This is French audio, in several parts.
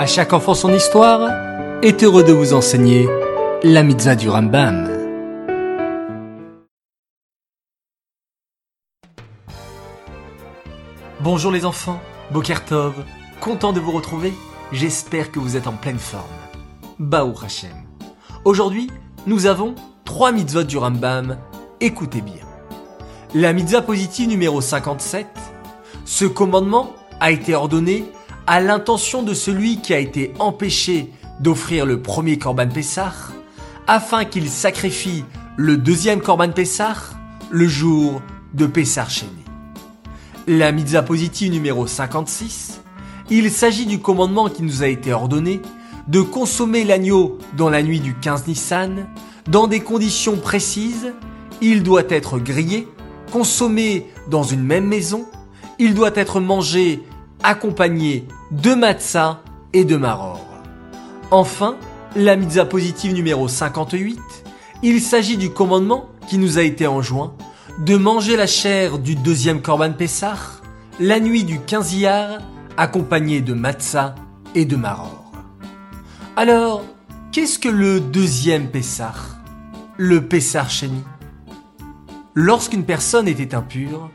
À chaque enfant son histoire est heureux de vous enseigner la mitzvah du Rambam. Bonjour les enfants, Bokertov, content de vous retrouver, j'espère que vous êtes en pleine forme. Baou Hashem. Aujourd'hui, nous avons trois mitzvot du Rambam, écoutez bien. La mitzvah positive numéro 57, ce commandement a été ordonné à l'intention de celui qui a été empêché d'offrir le premier Korban Pessah, afin qu'il sacrifie le deuxième Korban Pessah le jour de Pessah Sheni. La mitzvah positive numéro 56, il s'agit du commandement qui nous a été ordonné de consommer l'agneau dans la nuit du 15 Nissan, dans des conditions précises, il doit être grillé, consommé dans une même maison, il doit être mangé accompagné de matzah et de maror. Enfin, la mitzvah positive numéro 58, il s'agit du commandement qui nous a été enjoint de manger la chair du deuxième Korban Pessah la nuit du 15 Iyar accompagné de matzah et de maror. Alors, qu'est-ce que le deuxième Pessah? Le Pessah Sheni Lorsqu'une personne était impure,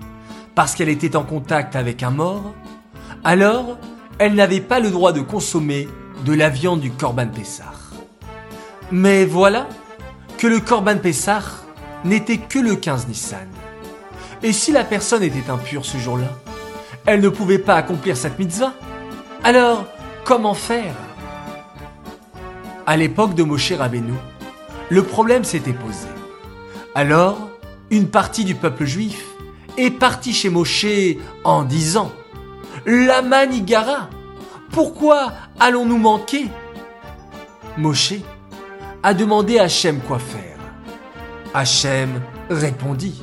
parce qu'elle était en contact avec un mort, alors elle n'avait pas le droit de consommer de la viande du Korban Pessah. Mais voilà que le Korban Pessah n'était que le 15 Nissan. Et si la personne était impure ce jour-là, elle ne pouvait pas accomplir cette mitzvah. Alors, comment faire? À l'époque de Moshe Rabbeinu, le problème s'était posé. Alors, une partie du peuple juif est partie chez Moshe en disant la Manigara. Pourquoi allons-nous manquer? Moshe a demandé à Hachem quoi faire. Hachem répondit.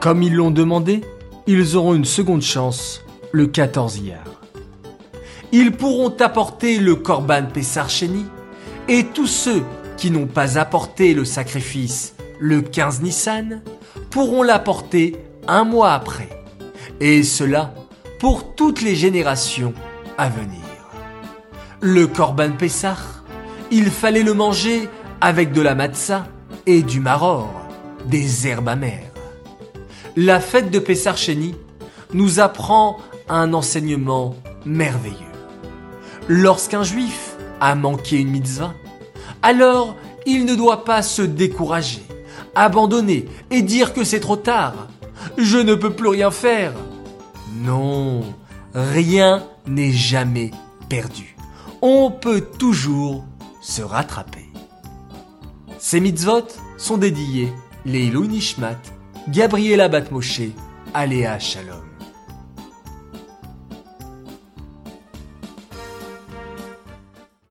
Comme ils l'ont demandé, ils auront une seconde chance le 14 hier. Ils pourront apporter le Korban Pessar Sheni et tous ceux qui n'ont pas apporté le sacrifice le 15 Nissan pourront l'apporter un mois après. Et cela pour toutes les générations à venir. Le Korban Pessah, il fallait le manger avec de la matzah et du maror, des herbes amères. La fête de Pessah Sheni nous apprend un enseignement merveilleux. Lorsqu'un juif a manqué une mitzvah, alors il ne doit pas se décourager, abandonner et dire que c'est trop tard. Je ne peux plus rien faire. Non, rien n'est jamais perdu. On peut toujours se rattraper. Ces mitzvot sont dédiés Leilou Nishmat, Gabriela Batmoshe, Aléa Shalom.